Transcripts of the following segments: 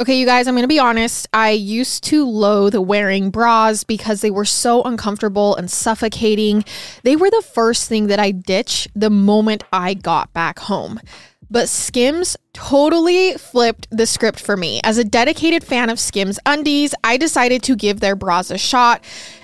Okay, you guys, I'm going to be honest. I used to loathe wearing bras because they were so uncomfortable and suffocating. They were the first thing that I ditched the moment I got back home. But Skims totally flipped the script for me. As a dedicated fan of Skims undies, I decided to give their bras a shot.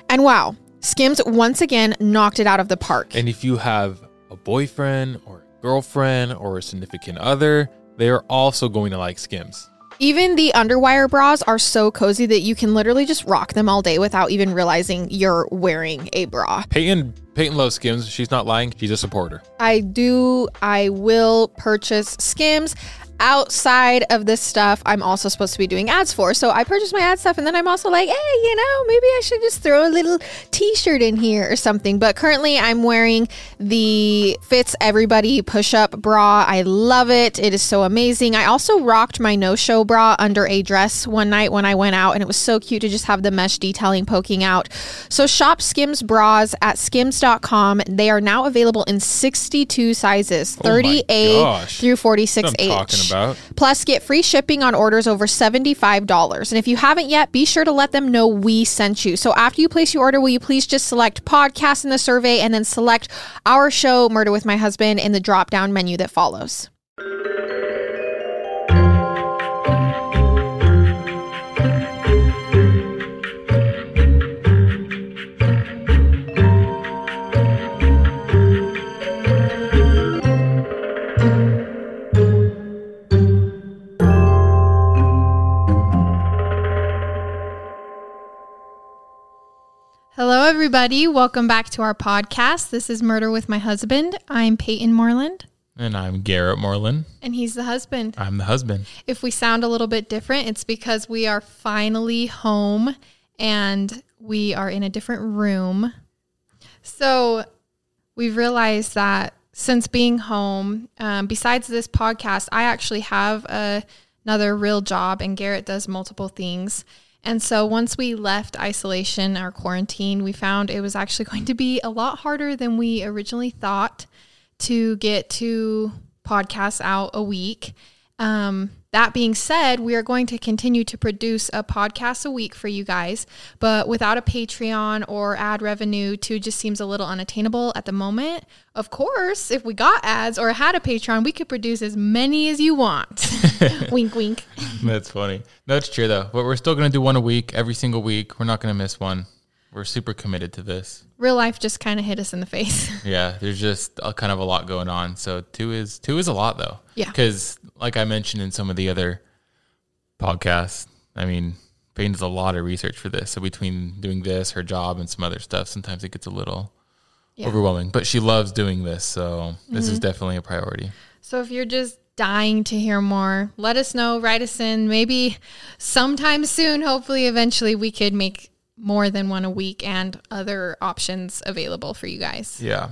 And wow, Skims once again knocked it out of the park. And if you have a boyfriend or girlfriend or a significant other, they are also going to like Skims. Even the underwire bras are so cozy that you can literally just rock them all day without even realizing you're wearing a bra. Payton Payton loves Skims. She's not lying. She's a supporter. I do. I will purchase Skims outside of this stuff I'm also supposed to be doing ads for. So I purchase my ad stuff and then I'm also like, hey, you know, maybe I should just throw a little t-shirt in here or something. But currently I'm wearing the Fits Everybody push-up bra. I love it. It is so amazing. I also rocked my no-show bra under a dress one night when I went out and it was so cute to just have the mesh detailing poking out. So shop Skims bras at skims.com. They are now available in 62 sizes, 30A through 46H about. Plus, get free shipping on orders over $75. And if you haven't yet, be sure to let them know we sent you. So after you place your order, will you please just select podcast in the survey and then select our show, Murder with My Husband, in the drop down menu that follows. Hello, everybody. Welcome back to our podcast. This is Murder with My Husband. I'm Payton Moreland. And I'm Garrett Moreland. And he's the husband. I'm the husband. If we sound a little bit different, it's because we are finally home and we are in a different room. So we've realized that since being home, um, besides this podcast, I actually have a, another real job, and Garrett does multiple things. And so once we left isolation or quarantine, we found it was actually going to be a lot harder than we originally thought to get two podcasts out a week. Um, that being said, we are going to continue to produce a podcast a week for you guys, but without a Patreon or ad revenue, too just seems a little unattainable at the moment. Of course, if we got ads or had a Patreon, we could produce as many as you want. wink, wink. That's funny. That's true, though. But we're still going to do one a week, every single week. We're not going to miss one. We're super committed to this. Real life just kind of hit us in the face. yeah, there's just a, kind of a lot going on. So two is two is a lot though. Yeah. Because like I mentioned in some of the other podcasts, I mean, Payne does a lot of research for this. So between doing this, her job, and some other stuff, sometimes it gets a little yeah. overwhelming. But she loves doing this, so this mm-hmm. is definitely a priority. So if you're just dying to hear more, let us know. Write us in. Maybe sometime soon, hopefully, eventually, we could make more than one a week and other options available for you guys. Yeah.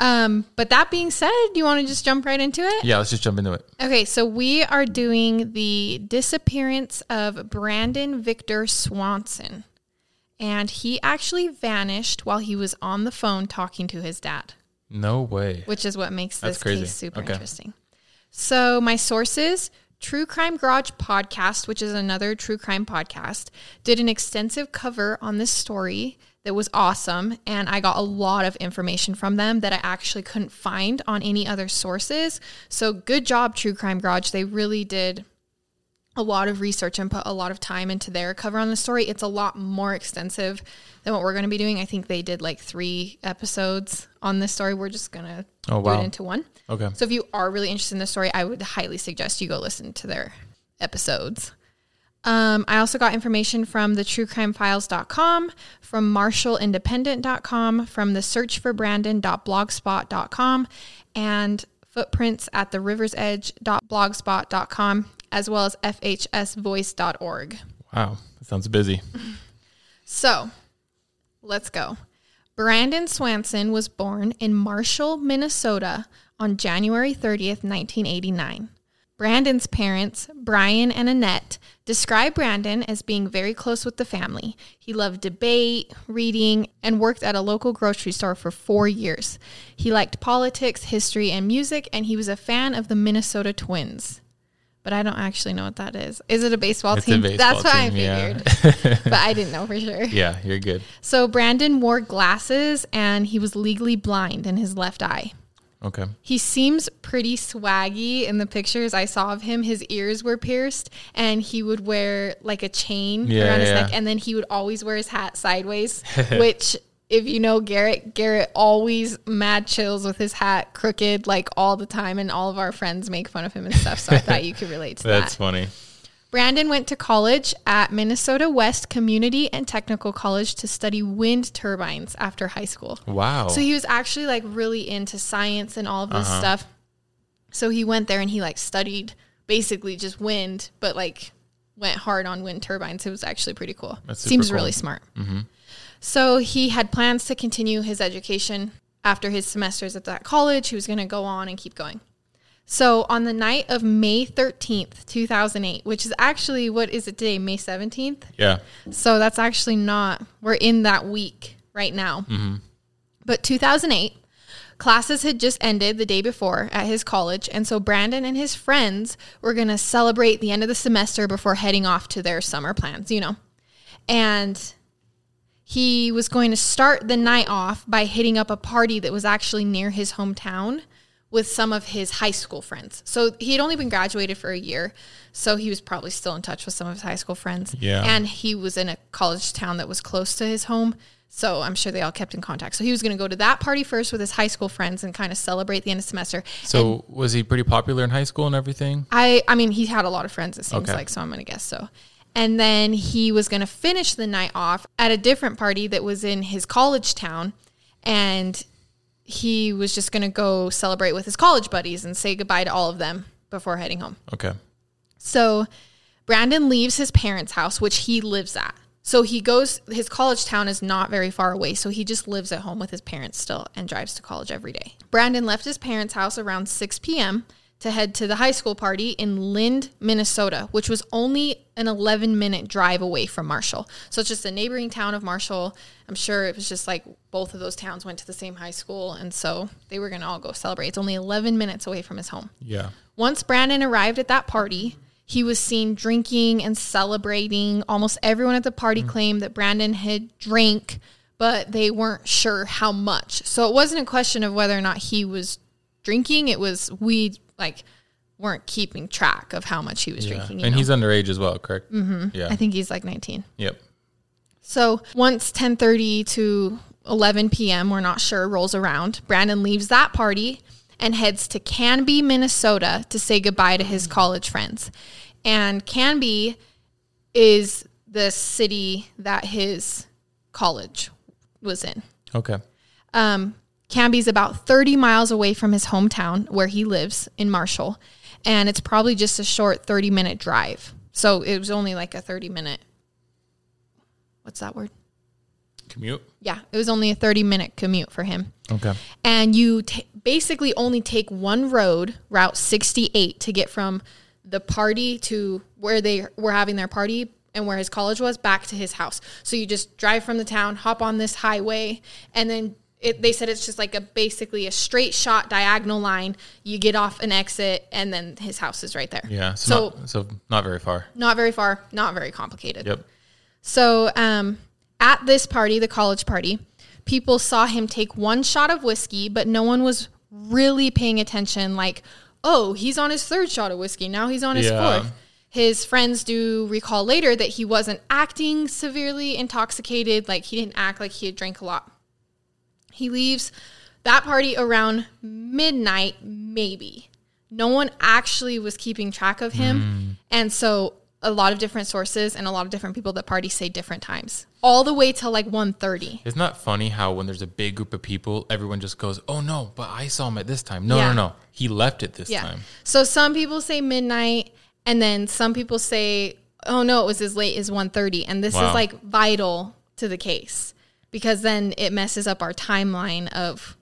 Um, but that being said, do you want to just jump right into it? Yeah, let's just jump into it. Okay, so we are doing the disappearance of Brandon Victor Swanson. And he actually vanished while he was on the phone talking to his dad. No way. Which is what makes this case super okay. interesting. So my sources True Crime Garage podcast, which is another true crime podcast, did an extensive cover on this story that was awesome. And I got a lot of information from them that I actually couldn't find on any other sources. So good job, True Crime Garage. They really did a lot of research and put a lot of time into their cover on the story. It's a lot more extensive than what we're going to be doing. I think they did like three episodes on this story. We're just going to oh, wow. do it into one. Okay. So if you are really interested in the story, I would highly suggest you go listen to their episodes. Um, I also got information from the truecrimefiles.com, from marshallindependent.com, from the searchforbrandon.blogspot.com, and footprints at the river's edge.blogspot.com, as well as fhsvoice.org. Wow, that sounds busy. So let's go. Brandon Swanson was born in Marshall, Minnesota on January 30th, 1989. Brandon's parents, Brian and Annette, describe Brandon as being very close with the family. He loved debate, reading, and worked at a local grocery store for four years. He liked politics, history, and music, and he was a fan of the Minnesota Twins. But I don't actually know what that is. Is it a baseball It's a team? baseball That's what I team, yeah. figured, but I didn't know for sure. Yeah, you're good. So Brandon wore glasses and he was legally blind in his left eye. Okay. He seems pretty swaggy in the pictures I saw of him. His ears were pierced and he would wear like a chain Yeah, around his yeah. neck and then he would always wear his hat sideways, which if you know Garrett, Garrett always mad chills with his hat crooked like all the time and all of our friends make fun of him and stuff. So I thought you could relate to That's that. That's funny. Brandon went to college at Minnesota West Community and Technical College to study wind turbines after high school. Wow. So he was actually like really into science and all of this Uh-huh. stuff. So he went there and he like studied basically just wind, but like went hard on wind turbines. It was actually pretty cool. Seems cool. really smart. So he had plans to continue his education after his semesters at that college. He was going to go on and keep going. So on the night of May 13th, 2008, which is actually, what is it today? May 17th? yeah. So that's actually not, we're in that week right now. Mm-hmm. But 2008, classes had just ended the day before at his college. And so Brandon and his friends were going to celebrate the end of the semester before heading off to their summer plans, you know. And he was going to start the night off by hitting up a party that was actually near his hometown with some of his high school friends. So he had only been graduated for a year, so he was probably still in touch with some of his high school friends. Yeah. And he was in a college town that was close to his home, so I'm sure they all kept in contact. So he was going to go to that party first with his high school friends and kind of celebrate the end of semester. So was he pretty popular in high school and everything? I I mean he had a lot of friends it seems Okay. like so I'm going to guess so. And then he was going to finish the night off at a different party that was in his college town and he was just going to go celebrate with his college buddies and say goodbye to all of them before heading home. Okay. So Brandon leaves his parents' house, which he lives at. So he goes, his college town is not very far away. So he just lives at home with his parents still and drives to college every day. Brandon left his parents' house around 6 p.m. to head to the high school party in Lynd, Minnesota, which was only an 11 minute drive away from Marshall. So it's just a neighboring town of Marshall. I'm sure it was just like both of those towns went to the same high school. And so they were going to all go celebrate. It's only 11 minutes away from his home. Yeah. Once Brandon arrived at that party, he was seen drinking and celebrating. Almost everyone at the party mm. claimed that Brandon had drank, but they weren't sure how much. So it wasn't a question of whether or not he was drinking. It was we like weren't keeping track of how much he was Yeah. drinking. And know? he's underage as well, correct? Mm-hmm. Yeah. I think he's like 19. yep. So once 10:30 to 11 p.m., we're not sure, rolls around, Brandon leaves that party and heads to Canby, Minnesota to say goodbye to his college friends. And Canby is the city that his college was in. Okay. Um, Canby's about 30 miles away from his hometown where he lives in Marshall, and it's probably just a short 30 minute drive. So it was only like a 30 minute. What's that word? Commute. Yeah, it was only a 30 minute commute for him. Okay. And you ta basically only take one road, Route 68, to get from the party to where they were having their party and where his college was back to his house. So you just drive from the town, hop on this highway, and then it, they said it's just like a basically a straight shot diagonal line. You get off an exit, and then his house is right there. Yeah. So, So, not, so not very far. not very far, not very complicated. Yep. So um, at this party, the college party, people saw him take one shot of whiskey, but no one was really paying attention. Like, oh, he's on his third shot of whiskey. Now he's on his Yeah. fourth. His friends do recall later that he wasn't acting severely intoxicated. Like, he didn't act like he had drank a lot. He leaves that party around midnight, maybe. No one actually was keeping track of him. Mm. And so a lot of different sources and a lot of different people that party say different times. All the way till like 1.30. Isn't that funny how when there's a big group of people, everyone just goes, "Oh no, but I saw him at this time." No, Yeah. no, no. He left it this Yeah. time. So some people say midnight and then some people say, oh no, it was as late as 1.30. And this Wow. is like vital to the case because then it messes up our timeline of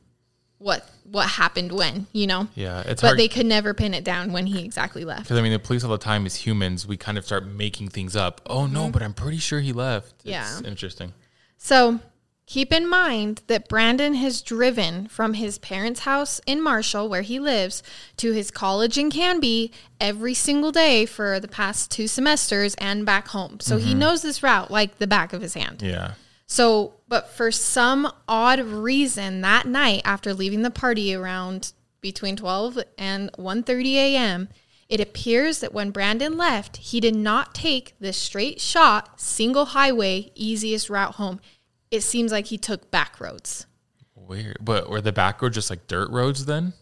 what what happened when, you know? Yeah, it's But hard they could never pin it down when he exactly left. because I mean the police all the time as humans, we kind of start making things up. Oh no, but I'm pretty sure he left. Mm-hmm. Yeah. It's interesting. So Keep in mind that Brandon has driven from his parents' house in Marshall, where he lives, to his college in Canby every single day for the past two semesters and back home. So he knows this route like the back of his hand. Yeah. So, but for some odd reason that night after leaving the party around between 12 and 1:30 a.m., it appears that when Brandon left, he did not take the straight shot single highway easiest route home. It seems like he took back roads. Weird. But were the back roads just like dirt roads then?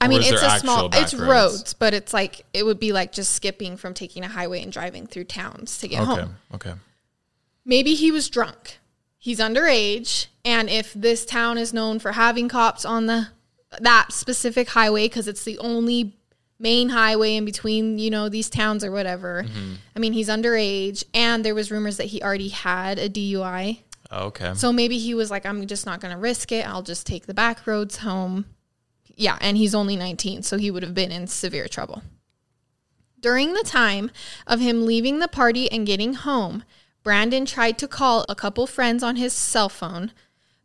I mean, it's a small, it's roads. roads? but it's like it would be like just skipping from taking a highway and driving through towns to get Okay. home. Okay. maybe he was drunk. He's underage, and if this town is known for having cops on the that specific highway because it's the only main highway in between, you know, these towns or whatever. Mm-hmm. I mean, he's underage, and there was rumors that he already had a DUI. Oh, okay. So maybe he was like, I'm just not going to risk it. I'll just take the back roads home. Yeah, and he's only 19, so he would have been in severe trouble. During the time of him leaving the party and getting home, Brandon tried to call a couple friends on his cell phone,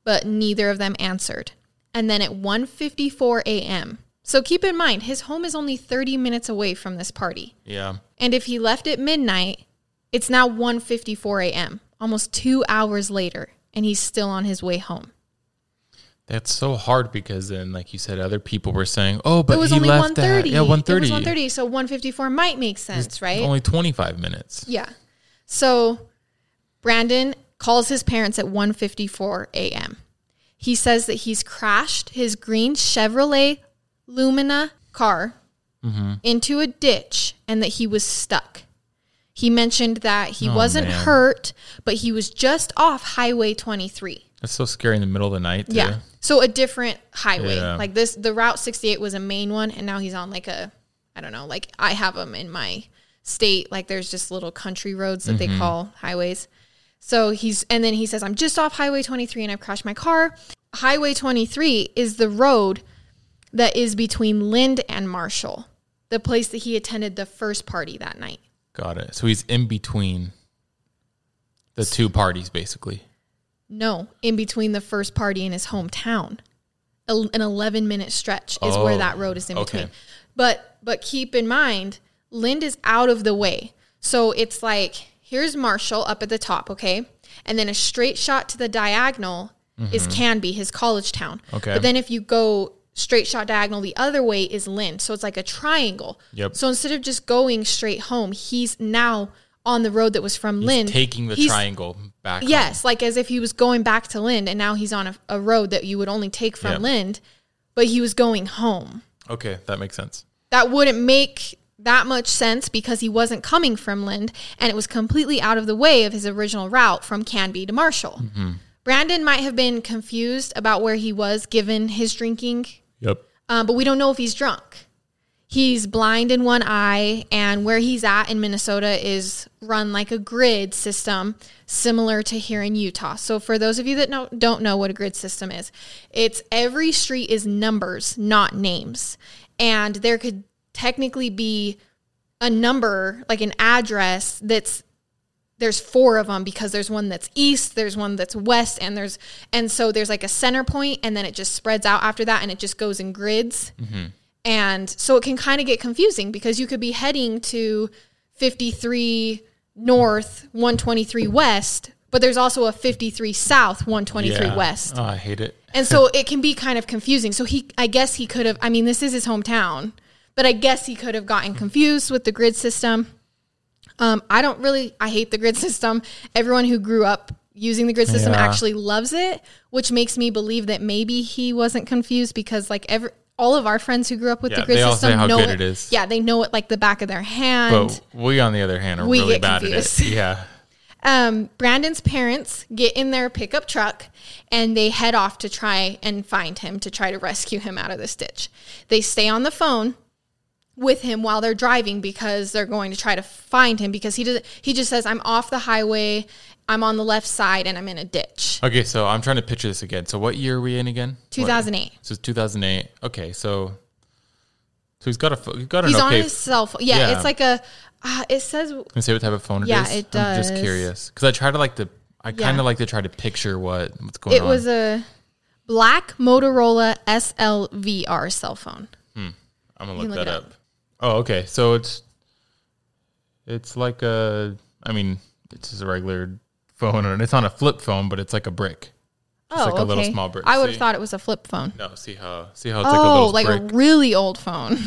but neither of them answered. And then at 1:54 a.m. So keep in mind, his home is only 30 minutes away from this party. yeah. And if he left at midnight, it's now 1:54 a.m., almost 2 hours later, and he's still on his way home. That's so hard because then, like you said, other people were saying, "Oh, but it was he only left 1:30. at yeah one It was thirty. 1:30, so 1:54 might make sense, right? Only twenty five minutes. Yeah. So Brandon calls his parents at 1:54 a.m. He says that he's crashed his green Chevrolet Lumina car Mm-hmm. into a ditch and that he was stuck. He mentioned that he Oh, wasn't man. hurt, but he was just off Highway 23. That's so scary in the middle of the night. Too. Yeah. So a different highway. Yeah. Like this the Route 68 was a main one and now he's on like a I don't know, like I have them in my state like there's just little country roads that they call highways. So he's and then he says I'm just off Highway 23 and I've crashed my car. Highway 23 is the road that is between Lynd and Marshall, the place that he attended the first party that night. Got it. So he's in between the two parties, basically. No, in between the first party in his hometown. An 11 minute stretch is where Oh, that road is in between. okay. But but keep in mind, Lynd is out of the way. So it's like here's Marshall up at the top, okay? And then a straight shot to the diagonal is Canby, his college town. Mm-hmm. Okay. But then if you go straight shot diagonal the other way is Lynd. So it's like a triangle. Yep. So instead of just going straight home, he's now on the road that was from Lynd. Taking the He's- triangle back. home. Yes, like as if he was going back to Lynd and now he's on a, a road that you would only take from Yep. Lynd, but he was going home. Okay, that makes sense. That wouldn't make that much sense because he wasn't coming from Lynd and it was completely out of the way of his original route from Canby to Marshall. Brandon might have been confused about where he was given his drinking, Yep. um, but we don't know if he's drunk. He's blind in one eye, and where he's at in Minnesota is run like a grid system, similar to here in Utah. So, for those of you that know, don't know what a grid system is, it's every street is numbers, not names. And there could technically be a number, like an address, that's there's four of them because there's one that's east, there's one that's west, and there's and so there's like a center point, and then it just spreads out after that, and it just goes in grids. Mm-hmm. And so it can kind of get confusing because you could be heading to 53 north, 123 west, but there's also a 53 south, 123 Yeah. west. Oh, I hate it. And so it can be kind of confusing. So he, I guess he could have, I mean, this is his hometown, but I guess he could have gotten confused with the grid system. Um, I don't really, I hate the grid system. Everyone who grew up using the grid system Yeah. actually loves it, which makes me believe that maybe he wasn't confused because like every, all of our friends who grew up with Yeah, the grid system know good it, it is. Yeah, they know it like the back of their hand. But we, on the other hand, are We really bad confused. at it. Yeah. um, Brandon's parents get in their pickup truck and they head off to try and find him to try to rescue him out of this ditch. They stay on the phone with him while they're driving because they're going to try to find him because he does he just says I'm off the highway, I'm on the left side and I'm in a ditch. Okay, so I'm trying to picture this again. So what year are we in again? What- 2008. So it's 2008. Okay, so so he's got a he's got an He's on his cell phone. Yeah, Yeah. it's like a uh, it says Can you say what type of phone it is? Yeah, it I'm just curious because I try to like to I kind of like to try to picture what what's going It on. It was a black Motorola SLVR cell phone. Hmm. I'm gonna look look that it up. Oh, okay. So it's it's like a. I mean, it's just a regular phone, and it's on a flip phone, but it's like a brick. Just oh, like a oh, okay. little small brick. I would have thought it was a flip phone. No, see how see how it's like a oh, little like brick. a really old phone.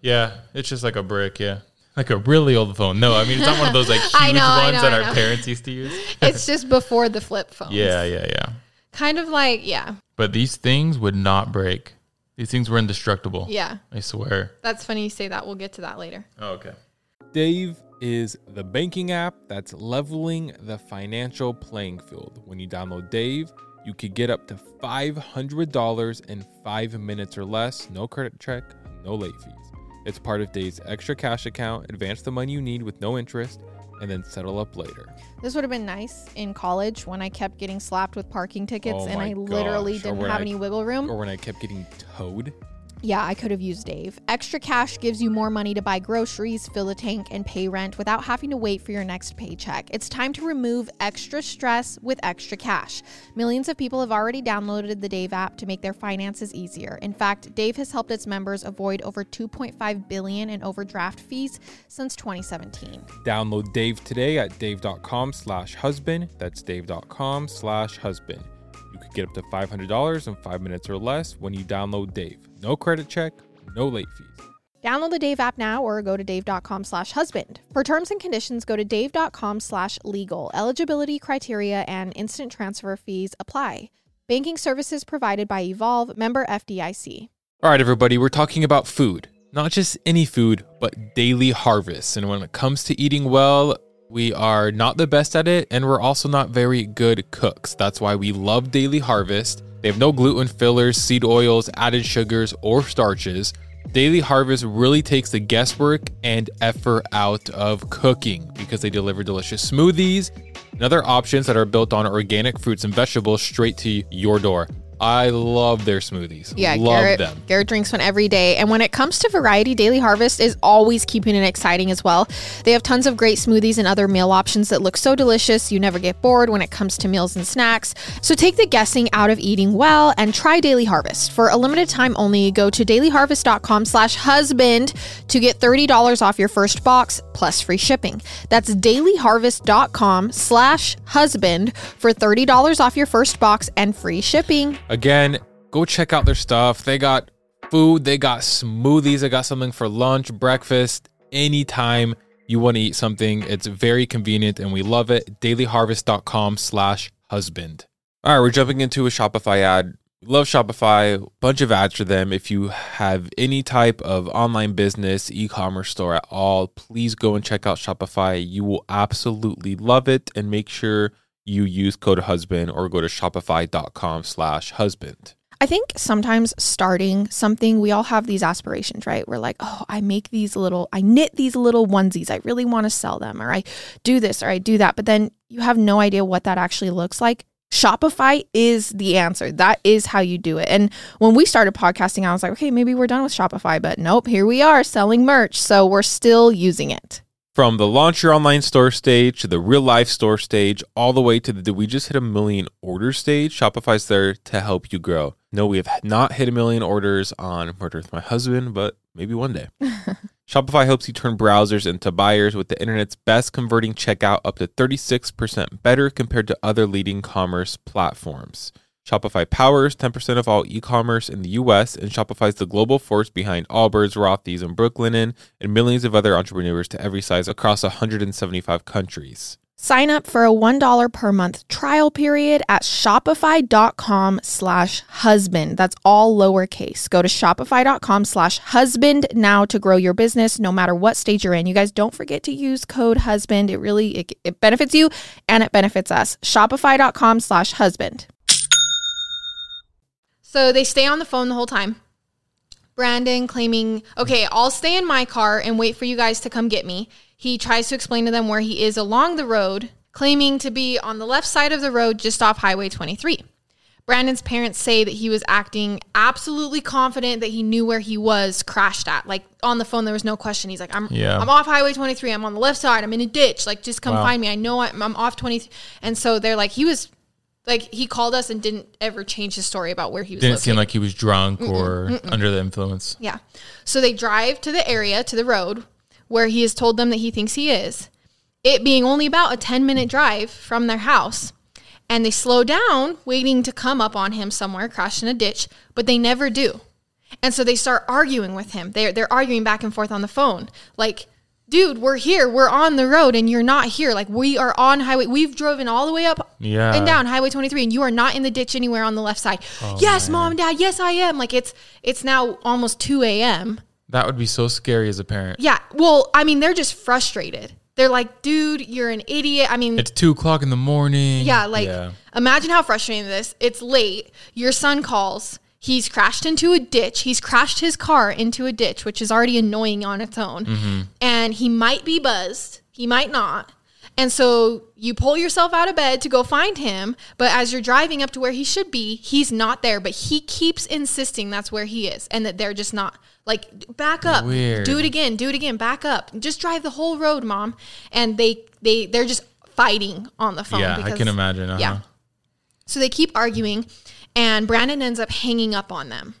yeah, it's just like a brick. Yeah, like a really old phone. No, I mean it's not one of those like huge know, ones know, that our parents used to use. it's just before the flip phone. Yeah, yeah, yeah. Kind of like, yeah. But these things would not break. These things were indestructible. Yeah. I swear. That's funny you say that. We'll get to that later. Oh, okay. Dave is the banking app that's leveling the financial playing field. When you download Dave, you could get up to $500 in five minutes or less, no credit check, no late fees. It's part of Dave's extra cash account. Advance the money you need with no interest and then settle up later. This would have been nice in college when I kept getting slapped with parking tickets Oh and I literally gosh, or didn't have I- any wiggle room. Or when I kept getting towed. Yeah, I could have used Dave. Extra cash gives you more money to buy groceries, fill a tank, and pay rent without having to wait for your next paycheck. It's time to remove extra stress with extra cash. Millions of people have already downloaded the Dave app to make their finances easier. In fact, Dave has helped its members avoid over 2.5 billion in overdraft fees since 2017. Download Dave today at dave.com slash husband. That's dave.com slash husband. You could get up to $500 in five minutes or less when you download Dave. No credit check, no late fees. Download the Dave app now or go to dave.com slash husband. For terms and conditions, go to dave.com slash legal. Eligibility criteria and instant transfer fees apply. Banking services provided by Evolve, member FDIC. All right, everybody, we're talking about food. Not just any food, but daily harvests. And when it comes to eating well, we are not the best at it, and we're also not very good cooks. That's why we love Daily Harvest. They have no gluten fillers, seed oils, added sugars, or starches. Daily Harvest really takes the guesswork and effort out of cooking because they deliver delicious smoothies and other options that are built on organic fruits and vegetables straight to your door. I love their smoothies. Yeah, love Garrett, them. Garrett drinks one every day. And when it comes to variety, Daily Harvest is always keeping it exciting as well. They have tons of great smoothies and other meal options that look so delicious. You never get bored when it comes to meals and snacks. So take the guessing out of eating well and try Daily Harvest. For a limited time only, go to dailyharvest.com slash husband to get $30 off your first box plus free shipping. That's dailyharvest.com slash husband for $30 off your first box and free shipping. Again, go check out their stuff. They got food, they got smoothies, they got something for lunch, breakfast, anytime you want to eat something. It's very convenient and we love it. Dailyharvest.com slash husband. All right, we're jumping into a Shopify ad. Love Shopify, bunch of ads for them. If you have any type of online business, e-commerce store at all, please go and check out Shopify. You will absolutely love it and make sure you use code husband or go to shopify.com slash husband. I think sometimes starting something, we all have these aspirations, right? We're like, oh, I make these little, I knit these little onesies. I really want to sell them, or I do this, or I do that. But then you have no idea what that actually looks like. Shopify is the answer. That is how you do it. And when we started podcasting, I was like, okay, maybe we're done with Shopify, but nope, here we are selling merch. So we're still using it. From the launch your online store stage to the real life store stage, all the way to the did we just hit a million order stage, Shopify's there to help you grow. No, we have not hit a million orders on Murder with My Husband, but maybe one day. Shopify helps you turn browsers into buyers with the internet's best converting checkout up to 36% better compared to other leading commerce platforms. Shopify powers 10% of all e-commerce in the US and Shopify's the global force behind Allbirds, Rothy's, and Brooklinen and millions of other entrepreneurs to every size across 175 countries. Sign up for a $1 per month trial period at shopify.com slash husband. That's all lowercase. Go to shopify.com slash husband now to grow your business no matter what stage you're in. You guys don't forget to use code husband. It really, it, it benefits you and it benefits us. Shopify.com slash husband. So they stay on the phone the whole time. Brandon claiming, okay, I'll stay in my car and wait for you guys to come get me. He tries to explain to them where he is along the road, claiming to be on the left side of the road just off Highway 23. Brandon's parents say that he was acting absolutely confident that he knew where he was crashed at. Like on the phone, there was no question. He's like, "I'm, Yeah. I'm off Highway 23. I'm on the left side. I'm in a ditch. Like, just come Wow. find me. I know I'm, I'm off 20." And so they're like, he was, like, he called us and didn't ever change his story about where he was. Didn't seem like he was drunk or under the influence. Yeah. So they drive to the area, to the road where he has told them that he thinks he is. It being only about a 10 minute drive from their house. And they slow down, waiting to come up on him somewhere, crash in a ditch, but they never do. And so they start arguing with him. They're, they're arguing back and forth on the phone. Like, dude, we're here. We're on the road and you're not here. Like, we are on highway. We've driven all the way up Yeah. and down Highway 23 and you are not in the ditch anywhere on the left side. Oh, yes, mom and dad. Yes, I am. Like, it's, it's now almost 2 a.m. That would be so scary as a parent. Yeah. Well, I mean, they're just frustrated. They're like, dude, you're an idiot. I mean, It's two o'clock in the morning. yeah, like Yeah. imagine how frustrating this. It's late. Your son calls. He's crashed into a ditch. He's crashed his car into a ditch, which is already annoying on its own. Mm-hmm. And he might be buzzed. He might not. And so you pull yourself out of bed to go find him, but as you're driving up to where he should be, he's not there. But he keeps insisting that's where he is and that they're just not. Like back up, Weird. do it again, do it again, back up, just drive the whole road, mom. And they they they're just fighting on the phone. Yeah, I can imagine. Uh-huh. Yeah. So they keep arguing, and Brandon ends up hanging up on them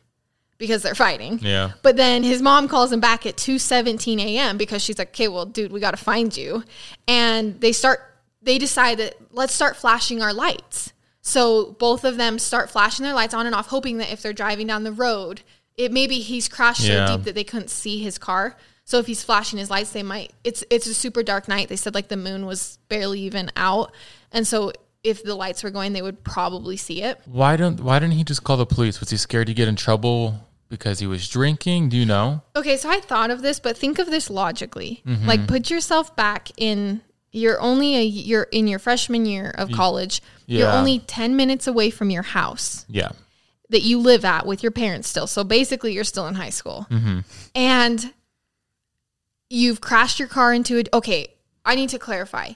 because they're fighting. Yeah. But then his mom calls him back at 2:17 a.m. because she's like, "Okay, well, dude, we got to find you." And they start they decide that let's start flashing our lights. So both of them start flashing their lights on and off hoping that if they're driving down the road, it maybe he's crashed Yeah. so deep that they couldn't see his car. So if he's flashing his lights, they might it's it's a super dark night. They said like the moon was barely even out. And so if the lights were going, they would probably see it. Why don't Why didn't he just call the police? Was he scared to get in trouble because he was drinking? Do you know? Okay, so I thought of this, but think of this logically. Mm-hmm. Like put yourself back in you're only a you're in your freshman year of college. You're only 10 minutes away from your house Yeah. that you live at with your parents still. So basically you're still in high school. Mm-hmm. And you've crashed your car into it. Okay, I need to clarify.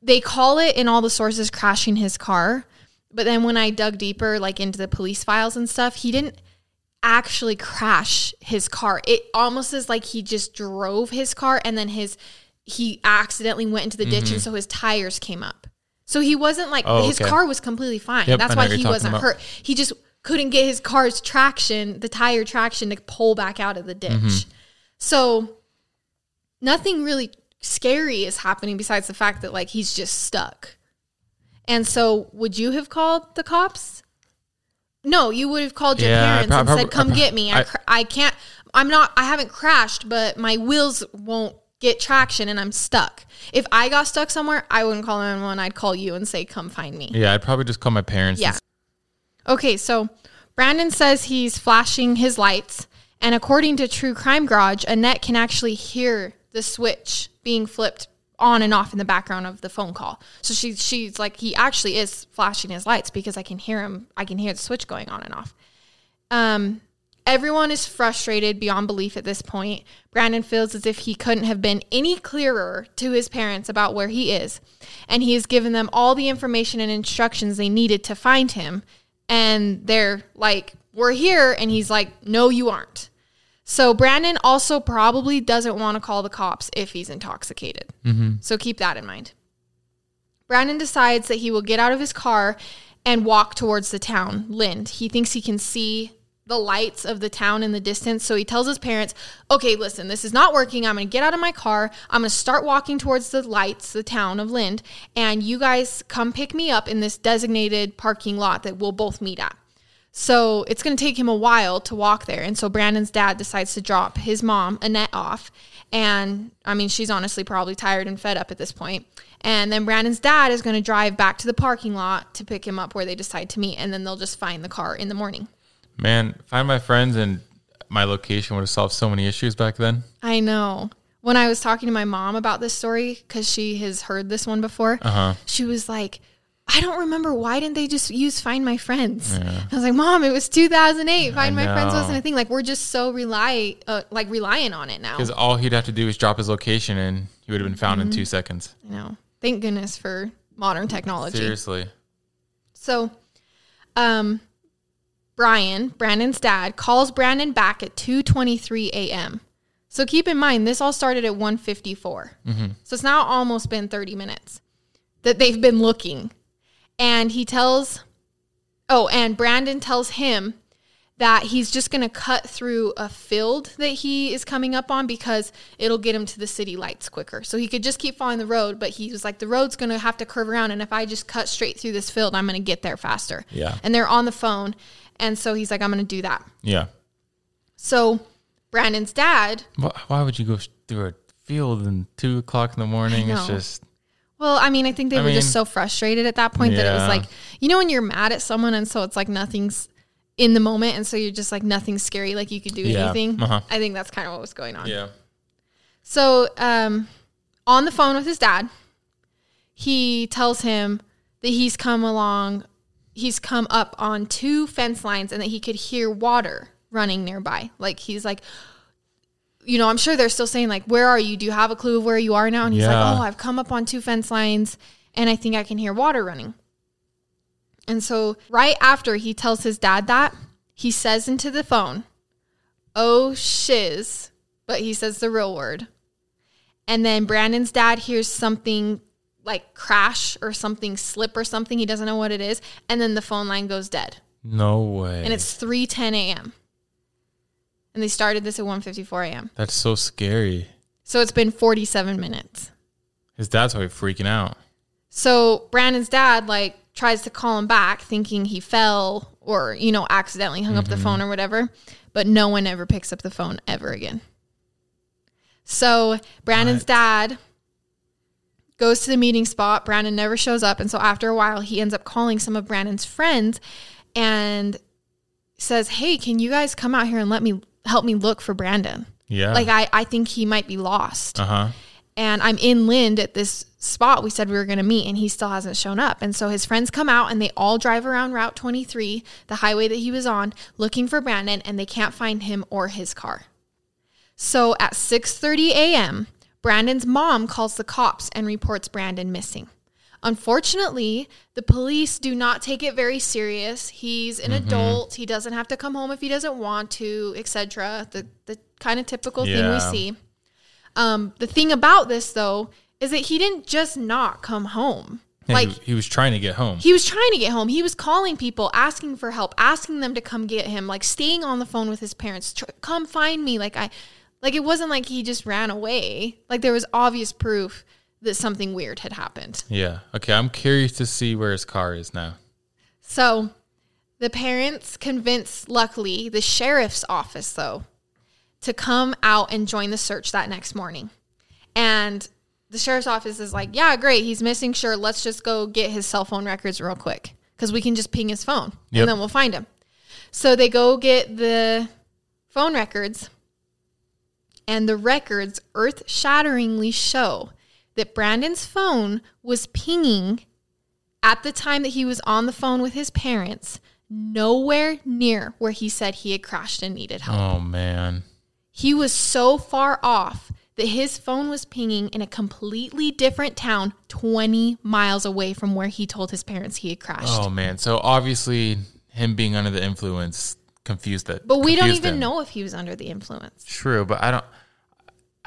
They call it in all the sources crashing his car, but then when I dug deeper like into the police files and stuff, he didn't actually crash his car. It almost is like he just drove his car and then his he accidentally went into the ditch and so his tires came up. So he wasn't like Mm-hmm. Oh, his okay. car was completely fine. Yep, That's why he wasn't about. hurt. He just couldn't get his car's traction, the tire traction to pull back out of the ditch. Mm-hmm. So nothing really scary is happening besides the fact that like he's just stuck. And so would you have called the cops? No, you would have called your Yeah, parents and said, "Come I- get me. I, I- cr- I can't. I'm not. I haven't crashed, but my wheels won't get traction, and I'm stuck. If I got stuck somewhere, I wouldn't call anyone. I'd call you and say, "Come find me." Yeah, I'd probably just call my parents. Yeah. and Okay, so Brandon says he's flashing his lights, and according to True Crime Garage, Annette can actually hear the switch being flipped on and off in the background of the phone call. So she she's like he actually is flashing his lights because I can hear him. I can hear the switch going on and off. Um everyone is frustrated beyond belief at this point. Brandon feels as if he couldn't have been any clearer to his parents about where he is, and he has given them all the information and instructions they needed to find him. And they're like, "We're here," and he's like, "No, you aren't." So Brandon also probably doesn't want to call the cops if he's intoxicated. Mm-hmm. So keep that in mind. Brandon decides that he will get out of his car and walk towards the town, Lynd. He thinks he can see the lights of the town in the distance. So he tells his parents, okay, listen, this is not working. I'm going to get out of my car. I'm going to start walking towards the lights, the town of Lynd, and you guys come pick me up in this designated parking lot that we'll both meet at. So it's going to take him a while to walk there. And so Brandon's dad decides to drop his mom, Annette, off. And I mean, she's honestly probably tired and fed up at this point. And then Brandon's dad is going to drive back to the parking lot to pick him up where they decide to meet. And then they'll just find the car in the morning. Man, find my friends and my location would have solved so many issues back then. I know. When I was talking to my mom about this story, because she has heard this one before, Uh-huh. she was like, I don't remember why didn't they just use Find My Friends? I was like, Mom, it was 2008. Find My Friends wasn't a thing. Like we're just so rely, uh, like relying on it now. Because all he'd have to do is drop his location and he would have been found Mm-hmm. in two seconds. I know. Thank goodness for modern technology. Seriously. So, um, Brian, Brandon's dad, calls Brandon back at 2:23 a.m. So keep in mind this all started at 1:54. So it's now almost been 30 minutes that they've been looking. And he tells Oh, and Brandon tells him that he's just going to cut through a field that he is coming up on because it'll get him to the city lights quicker. So he could just keep following the road, but he was like, the road's going to have to curve around. And if I just cut straight through this field, I'm going to get there faster. Yeah. And they're on the phone. And so he's like, I'm going to do that. Yeah. So Brandon's dad, Why, why would you go through a field in two o'clock in the morning? It's just well, I mean, I think they I were just so frustrated at that point that it was like, you know, when you're mad at someone and so it's like nothing's in the moment. And so you're just like, nothing's scary. Like you could do Yeah. anything. Uh-huh. I think that's kind of what was going on. yeah. So, um, on the phone with his dad, he tells him that he's come along, he's come up on two fence lines and that he could hear water running nearby. Like, he's like, you know, I'm sure they're still saying, like, where are you? Do you have a clue of where you are now? And he's Yeah. like, oh, I've come up on two fence lines and I think I can hear water running. And so, right after he tells his dad that, he says into the phone, oh shiz, but he says the real word. And then Brandon's dad hears something like crash or something slip or something. He doesn't know what it is. And then the phone line goes dead. No way. And it's 3:10 a.m. And they started this at 1:54 a.m. That's so scary. So it's been 47 minutes. His dad's probably freaking out. So Brandon's dad like tries to call him back thinking he fell or you know accidentally hung up the mm-hmm. phone or whatever, but no one ever picks up the phone ever again. So Brandon's What? dad goes to the meeting spot. Brandon never shows up and so after a while he ends up calling some of Brandon's friends and says, "Hey, can you guys come out here and let me help me look for Brandon? Yeah. Like I I think he might be lost." uh huh. and I'm in Lynd at this spot we said we were going to meet, and he still hasn't shown up. And so his friends come out and they all drive around Route 23, the highway that he was on, looking for Brandon, and they can't find him or his car. So at 6:30 a.m., Brandon's mom calls the cops and reports Brandon missing. Unfortunately, the police do not take it very serious. He's an adult. He doesn't have to come home if he doesn't want to, etc. The the kind of typical thing we see. Um, the thing about this though is that he didn't just not come home. Yeah, like he, he was trying to get home. he was trying to get home. He was calling people, asking for help, asking them to come get him, like staying on the phone with his parents. Come find me. Like I, like it wasn't like he just ran away. Like there was obvious proof that something weird had happened. yeah. Okay. I'm curious to see where his car is now. So the parents convinced, luckily, the sheriff's office, though, to come out and join the search that next morning. And the sheriff's office is like, yeah, great. He's missing. Sure. Let's just go get his cell phone records real quick because we can just ping his phone Yep. and then we'll find him. So they go get the phone records, and the records earth shatteringly show that Brandon's phone was pinging at the time that he was on the phone with his parents, nowhere near where he said he had crashed and needed help. Oh man. He was so far off that his phone was pinging in a completely different town 20 miles away from where he told his parents he had crashed. Oh man. So obviously, him being under the influence confused it. but we don't even him. know if he was under the influence. True, but I don't.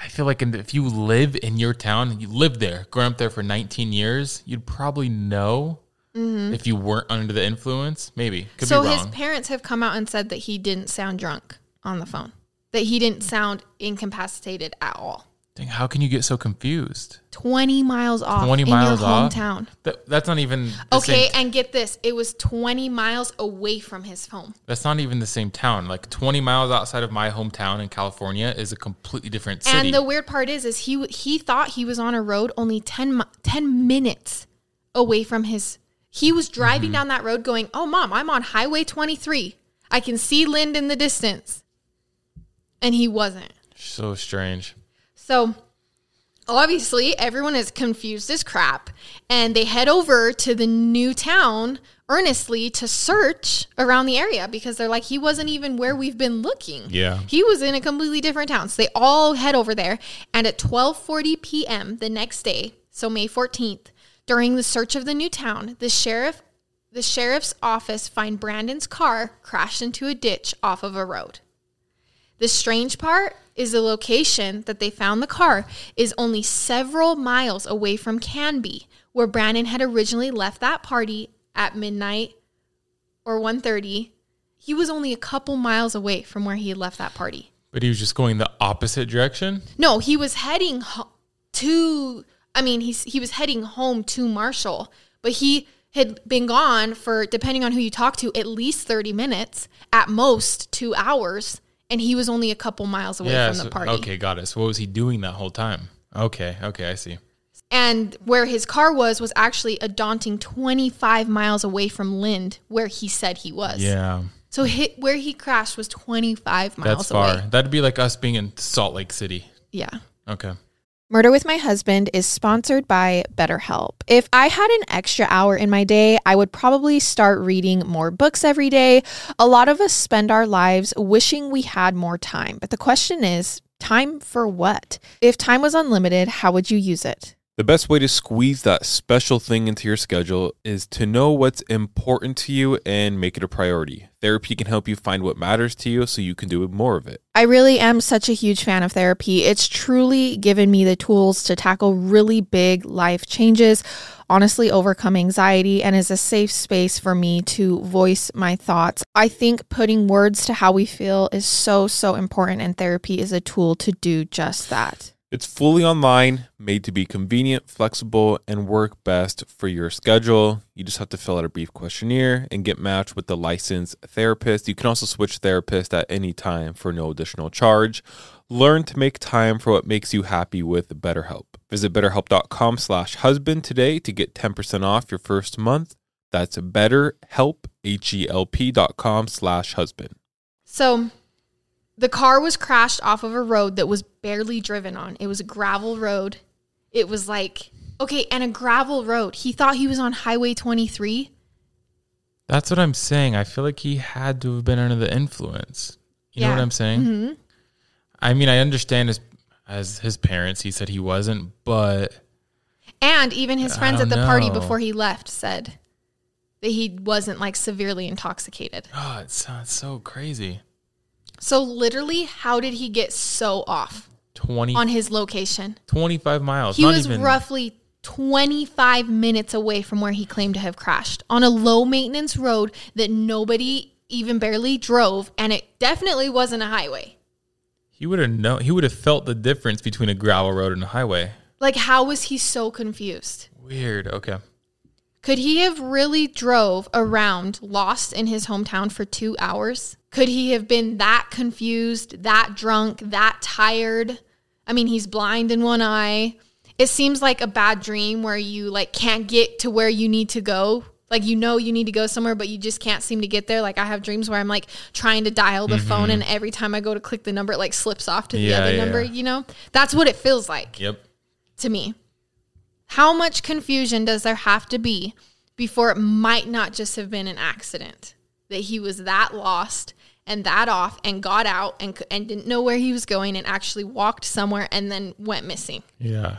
I feel like in- if you live in your town, you live there, grown up there for 19 years, you'd probably know if you weren't under the influence. Maybe could Mm-hmm. so his parents have come out and said that he didn't sound drunk on the phone, that he didn't sound incapacitated at all. Dang, how can you get so confused? 20 miles off 20 in miles your off? hometown. That, that's not even the Okay, Same, and get this, it was 20 miles away from his home. that's not even the same town. Like 20 miles outside of my hometown in California is a completely different city. And the weird part is, is he he thought he was on a road only 10, 10 minutes away from his. He was driving Mm-hmm. down that road, going, "Oh, mom, I'm on Highway 23. I can see Lynd in the distance," and he wasn't. so strange. So obviously, everyone is confused as crap, and they head over to the new town earnestly to search around the area because they're like, he wasn't even where we've been looking. Yeah. He was in a completely different town. So they all head over there, and at 12:40 p.m. the next day, so May 14th, during the search of the new town, the sheriff the sheriff's office find Brandon's car crashed into a ditch off of a road. The strange part is the location that they found the car is only several miles away from Canby, where Brandon had originally left that party at midnight or 1:30. He was only a couple miles away from where he had left that party. But he was just going the opposite direction. No, he was heading ho- to. I mean, he's he was heading home to Marshall, but he had been gone for, depending on who you talk to, at least thirty minutes, at most two hours, and he was only a couple miles away from so- the party. okay, got it. So what was he doing that whole time? Okay, okay, I see. And where his car was was actually a daunting twenty five miles away from Lynd, where he said he was. Yeah, So hit where he crashed was twenty five miles that's far. away. That'd be like us being in Salt Lake City. Yeah. Okay. Murder with My Husband is sponsored by BetterHelp. If I had an extra hour in my day, I would probably start reading more books every day. A lot of us spend our lives wishing we had more time, but the question is time for what? If time was unlimited, how would you use it? The best way to squeeze that special thing into your schedule is to know what's important to you and make it a priority. Therapy can help you find what matters to you so you can do more of it. I really am such a huge fan of therapy. It's truly given me the tools to tackle really big life changes, honestly, overcome anxiety, and is a safe space for me to voice my thoughts. I think putting words to how we feel is so, so important, and therapy is a tool to do just that. It's fully online, made to be convenient, flexible, and work best for your schedule. You just have to fill out a brief questionnaire and get matched with the licensed therapist. You can also switch therapist at any time for no additional charge. Learn to make time for what makes you happy with BetterHelp. Visit betterhelp.com slash husband today to get 10% off your first month. That's betterhelp, H-E-L-P dot com slash husband. So the car was crashed off of a road that was barely driven on. It was a gravel road. It was like, okay, and a gravel road. He thought he was on Highway 23. That's what I'm saying. I feel like he had to have been under the influence. You know what I'm saying? Mm-hmm. I mean, I understand as as his parents, he said he wasn't, but And even his friends at the party before he left said that he wasn't like severely intoxicated. oh, it sounds so crazy. So literally, how did he get so off 20, on his location? 25 miles. He was even, roughly 25 minutes away from where he claimed to have crashed on a low maintenance road that nobody even barely drove and it definitely wasn't a highway. He would have known. He would have felt the difference between a gravel road and a highway. Like how was he so confused? Weird. Okay. Could he have really drove around lost in his hometown for 2 hours? Could he have been that confused, that drunk, that tired? I mean, he's blind in one eye. It seems like a bad dream where you like can't get to where you need to go. Like you know you need to go somewhere but you just can't seem to get there. Like I have dreams where I'm like trying to dial the phone mm-hmm. and every time I go to click the number it like slips off to the Yeah, other yeah. number, you know? That's what it feels like Yep. to me. How much confusion does there have to be before it might not just have been an accident? That he was that lost and that off and got out and, and didn't know where he was going and actually walked somewhere and then went missing. Yeah.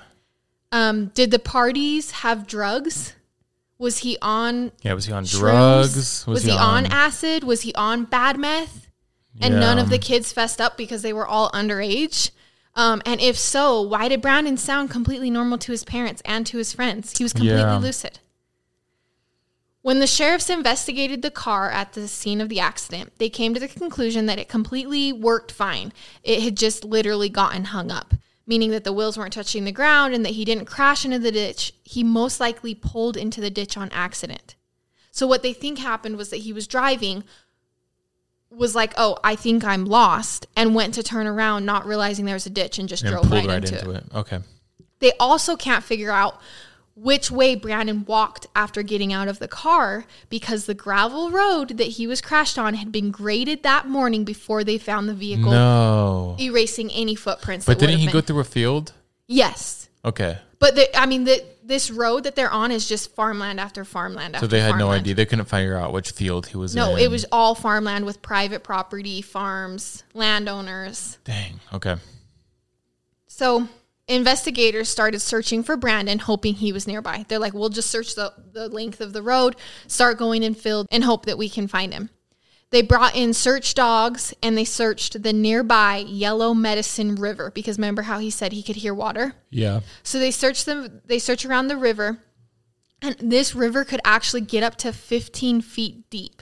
Um, did the parties have drugs? Was he on Yeah. Was he on shrooms? drugs? Was, he, on, acid? Was he on bad meth? And none of the kids fessed up because they were all underage. Um, and if so, why did Brandon sound completely normal to his parents and to his friends? He was completely Yeah. lucid. When the sheriffs investigated the car at the scene of the accident, they came to the conclusion that it completely worked fine. It had just literally gotten hung up, meaning that the wheels weren't touching the ground and that he didn't crash into the ditch. He most likely pulled into the ditch on accident. So what they think happened was that he was driving was like, "Oh, I think I'm lost," and went to turn around not realizing there was a ditch and just And drove right, right into, into it. it. Okay. They also can't figure out which way Brandon walked after getting out of the car because the gravel road that he was crashed on had been graded that morning before they found the vehicle, No. erasing any footprints. But didn't he have go through a field? Yes, Okay. but the, I mean, the, this road that they're on is just farmland after farmland. So they had no idea. They couldn't figure out which field he was in. No, it was all farmland with private property, farms, landowners. Dang. Okay. So investigators started searching for Brandon, hoping he was nearby. They're like, we'll just search the, the length of the road, start going in field, and hope that we can find him. They brought in search dogs and they searched the nearby Yellow Medicine River because remember how he said he could hear water? Yeah. So they searched them, they search around the river, and this river could actually get up to 15 feet deep.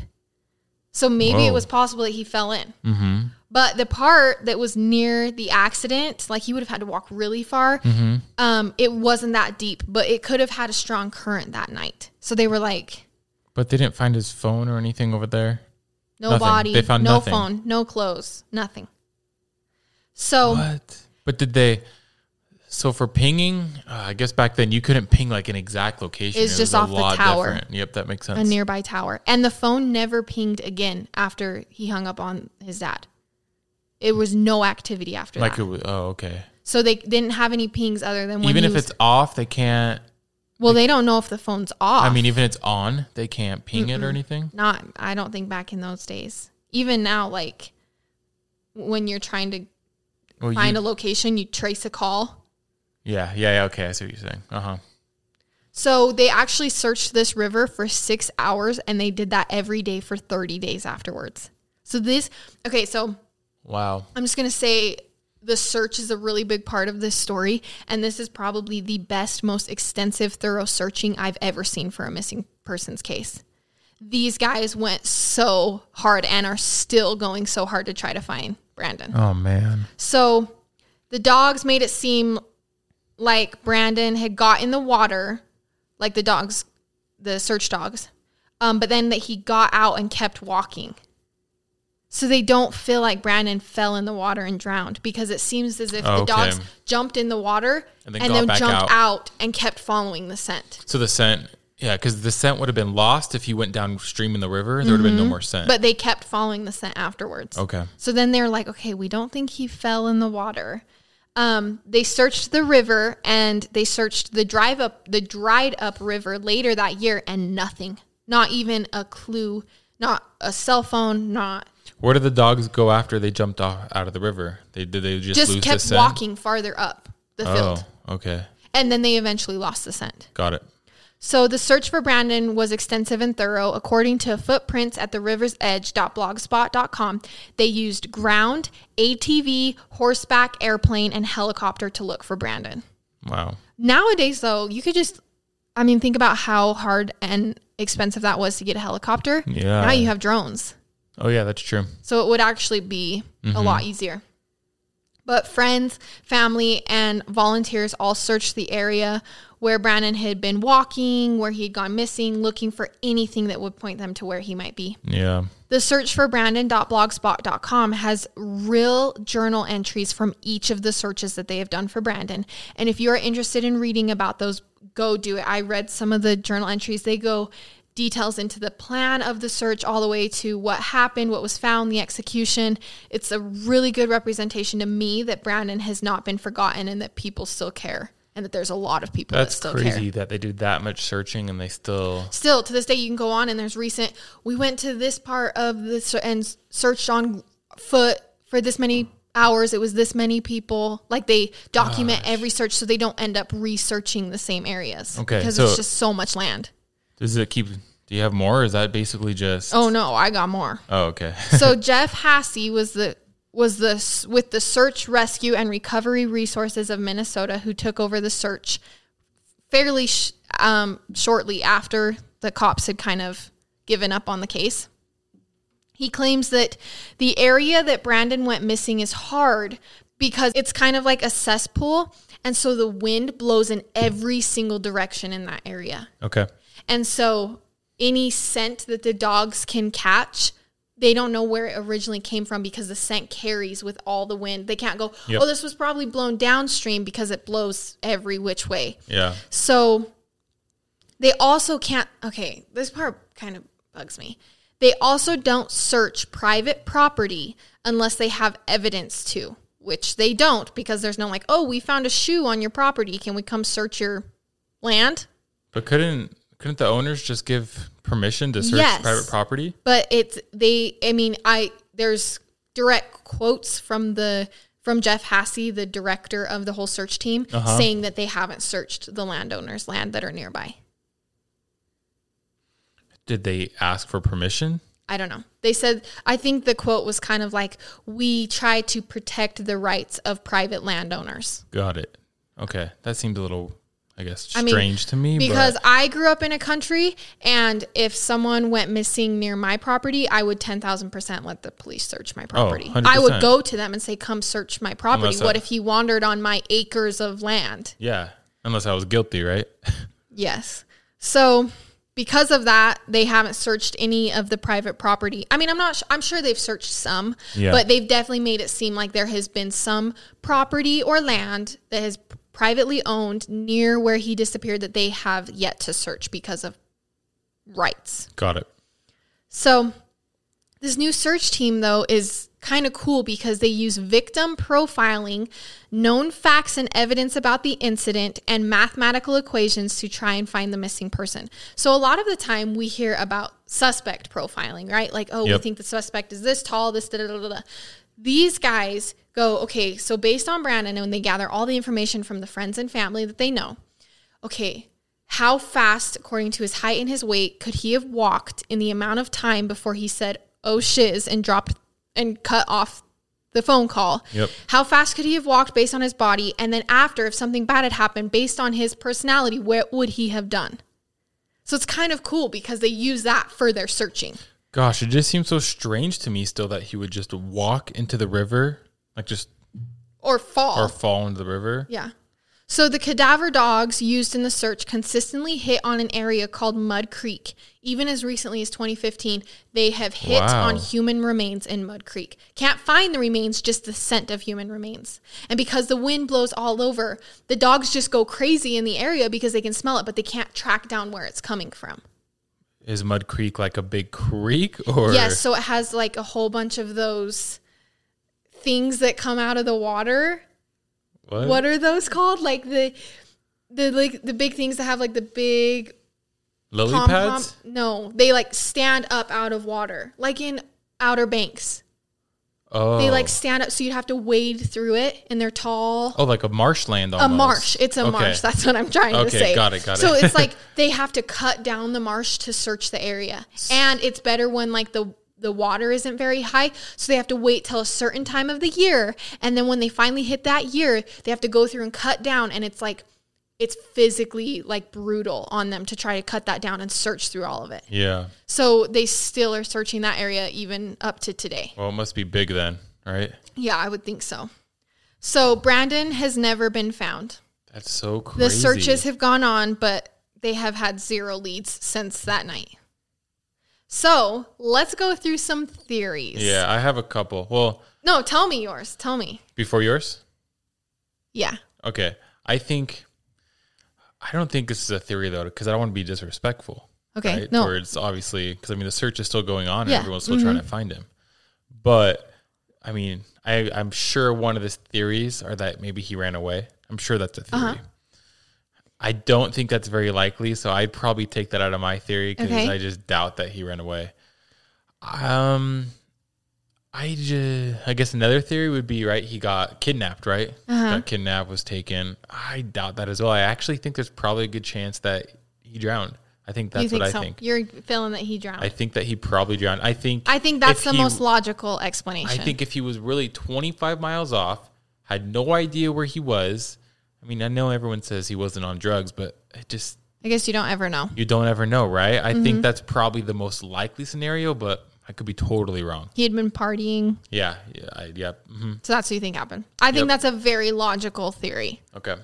So maybe it was possible that he fell in. Mm-hmm. But the part that was near the accident, like he would have had to walk really far, um, it wasn't that deep, but it could have had a strong current that night. So they were like, But they didn't find his phone or anything over there. no Nothing. body, They found no nothing. phone, no clothes, nothing. So What? But did they? So for pinging, uh, I guess back then you couldn't ping like an exact location. It's It just off the tower. different. Yep, that makes sense. a nearby tower. And the phone never pinged again after he hung up on his dad. It was no activity after like that. it was. Oh, okay. so they didn't have any pings other than when Even if was- it's off, they can't. well, they don't know if the phone's off. I mean, even if it's on, they can't ping it or anything. not. I don't think back in those days. Even now, like when you're trying to Well, find you, a location, you trace a call. yeah, yeah, yeah. Okay, I see what you're saying. Uh huh. So they actually searched this river for six hours, and they did that every day for 30 days afterwards. So this, okay, so Wow. I'm just going to say the search is a really big part of this story. And this is probably the best, most extensive, thorough searching I've ever seen for a missing persons case. These guys went so hard and are still going so hard to try to find Brandon. Oh man. So the dogs made it seem like Brandon had got in the water, like the dogs, the search dogs, um, but then that he got out and kept walking. So they don't feel like Brandon fell in the water and drowned because it seems as if the Okay. dogs jumped in the water And and then then, got back jumped out. out. and kept following the scent. So the scent, yeah, because the scent would have been lost if he went downstream in the river. There would have been no more scent. But they kept following the scent afterwards. okay. So then they're like, okay, we don't think he fell in the water. Um, they searched the river and they searched the drive up the dried up river later that year and nothing. Not even a clue, not a cell phone, not Where did the dogs go after they jumped off out of the river? They did they just, just lose the kept scent? walking farther up the oh, field. Oh, okay, And then they eventually lost the scent. got it. So the search for Brandon was extensive and thorough. According to footprints at the river's edge.blogspot.com, they used ground, ATV, horseback, airplane, and helicopter to look for Brandon. Wow. Nowadays, though, you could just, I mean, think about how hard and expensive that was to get a helicopter. Yeah. Now you have drones. Oh yeah, that's true. So it would actually be a mm-hmm. lot easier. But friends, family, and volunteers all searched the area where Brandon had been walking, where he had gone missing, looking for anything that would point them to where he might be. Yeah. The search for Brandon.blogspot.com has real journal entries from each of the searches that they have done for Brandon. And if you are interested in reading about those, go do it. I read some of the journal entries. They go details into the plan of the search all the way to what happened, what was found, the execution. It's a really good representation to me that Brandon has not been forgotten and that people still care and that there's a lot of people That's that still care That's crazy that they do that much searching and they still. still to this day you can go on and there's recent we went to this part of this and searched on foot for this many hours it was this many people like they document every search so they don't end up researching the same areas Okay, because so- it's just so much land Does it keep? Do you have more? Or is that basically just? oh no i got more Oh, okay. so Jeff Hassey was the was the with the search rescue and recovery resources of Minnesota who took over the search fairly sh- um, shortly after the cops had kind of given up on the case. He claims that the area that Brandon went missing is hard because it's kind of like a cesspool and so the wind blows in every single direction in that area. okay. And so any scent that the dogs can catch, they don't know where it originally came from because the scent carries with all the wind. They can't go, Yep. oh, this was probably blown downstream because it blows every which way. Yeah. So they also can't, okay, this part kind of bugs me. They also don't search private property unless they have evidence to, which they don't because there's no like, oh, we found a shoe on your property. Can we come search your land? But couldn't couldn't the owners just give permission to search Yes. private property? but it's they i mean i there's direct quotes from the from Jeff Hassey, the director of the whole search team, Uh-huh. saying that they haven't searched the landowners' land that are nearby. Did they ask for permission? I don't know. They said, I think the quote was kind of like, we try to protect the rights of private landowners. Got it. Okay, that seemed a little, I guess, I mean, strange to me. Because but I grew up in a country, and if someone went missing near my property, I would 10,000% let the police search my oh, property. I would 100%. go to them and say, come search my property. Unless what I- if he wandered on my acres of land? yeah, unless I was guilty, right? Yes. So because of that, they haven't searched any of the private property. I mean, I'm not. Sh- I'm sure they've searched some, Yeah. but they've definitely made it seem like there has been some property or land that has privately owned near where he disappeared that they have yet to search because of rights. Got it. So, this new search team, though, is kind of cool because they use victim profiling, known facts and evidence about the incident, and mathematical equations to try and find the missing person. So, a lot of the time we hear about suspect profiling, right? Like, oh, we think the suspect is this tall, this, da da da da. These guys go, okay, so based on Brandon, and when they gather all the information from the friends and family that they know, okay, how fast, according to his height and his weight, could he have walked in the amount of time before he said, oh shiz, and dropped and cut off the phone call? Yep. How fast could he have walked based on his body? And then after, if something bad had happened based on his personality, what would he have done? So it's kind of cool because they use that for their searching. Gosh, it just seems so strange to me still that he would just walk into the river, like just Or fall. or fall into the river. Yeah. So the cadaver dogs used in the search consistently hit on an area called Mud Creek. Even as recently as 2015, they have hit Wow. on human remains in Mud Creek. Can't find the remains, just the scent of human remains. And because the wind blows all over, the dogs just go crazy in the area because they can smell it, but they can't track down where it's coming from. Is Mud Creek like a big creek or Yes, so it has like a whole bunch of those things that come out of the water what? what are those called? Like the the like the big things that have like the big Lily pom pom. pads? No, they like stand up out of water, like in Outer Banks. Oh, They like oh. stand up, so you'd have to wade through it, and they're tall. oh, like a marshland. a marsh. It's a Okay. marsh. That's what I'm trying to Okay, say. got it, got So it. it's like they have to cut down the marsh to search the area, and it's better when like the the water isn't very high, so they have to wait till a certain time of the year, and then when they finally hit that year, they have to go through and cut down, and it's like it's physically like brutal on them to try to cut that down and search through all of it. Yeah. So they still are searching that area even up to today. Well, it must be big then, right? Yeah, I would think so. So Brandon has never been found. That's so crazy. The searches have gone on, but they have had zero leads since that night. So let's go through some theories. Yeah, I have a couple. Well, No, tell me yours. Tell me. before yours. Yeah. Okay, I think. I don't think this is a theory though, because I don't want to be disrespectful. Okay. right? No. Towards obviously, because I mean the search is still going on and Yeah. Mm-hmm. everyone's still trying to find him. But I mean, I I'm sure one of the theories are that maybe he ran away. I'm sure that's a theory. Uh-huh. I don't think that's very likely, so I'd probably take that out of my theory because Okay. I just doubt that he ran away. Um, I just, I guess another theory would be right. He got kidnapped, right? Uh-huh. Got kidnapped, was taken. I doubt that as well. I actually think there's probably a good chance that he drowned. I think that's think what I think. You're feeling that he drowned. I think that he probably drowned. I think. I think that's the he- most logical explanation. I think if he was really 25 miles off, had no idea where he was. I mean, I know everyone says he wasn't on drugs, but it just I guess you don't ever know. you don't ever know, right? I Mm-hmm. think that's probably the most likely scenario, but I could be totally wrong. He had been partying, Yeah, yeah, I, yeah. hmm so that's what you think happened. I think Yep. that's a very logical theory. Okay,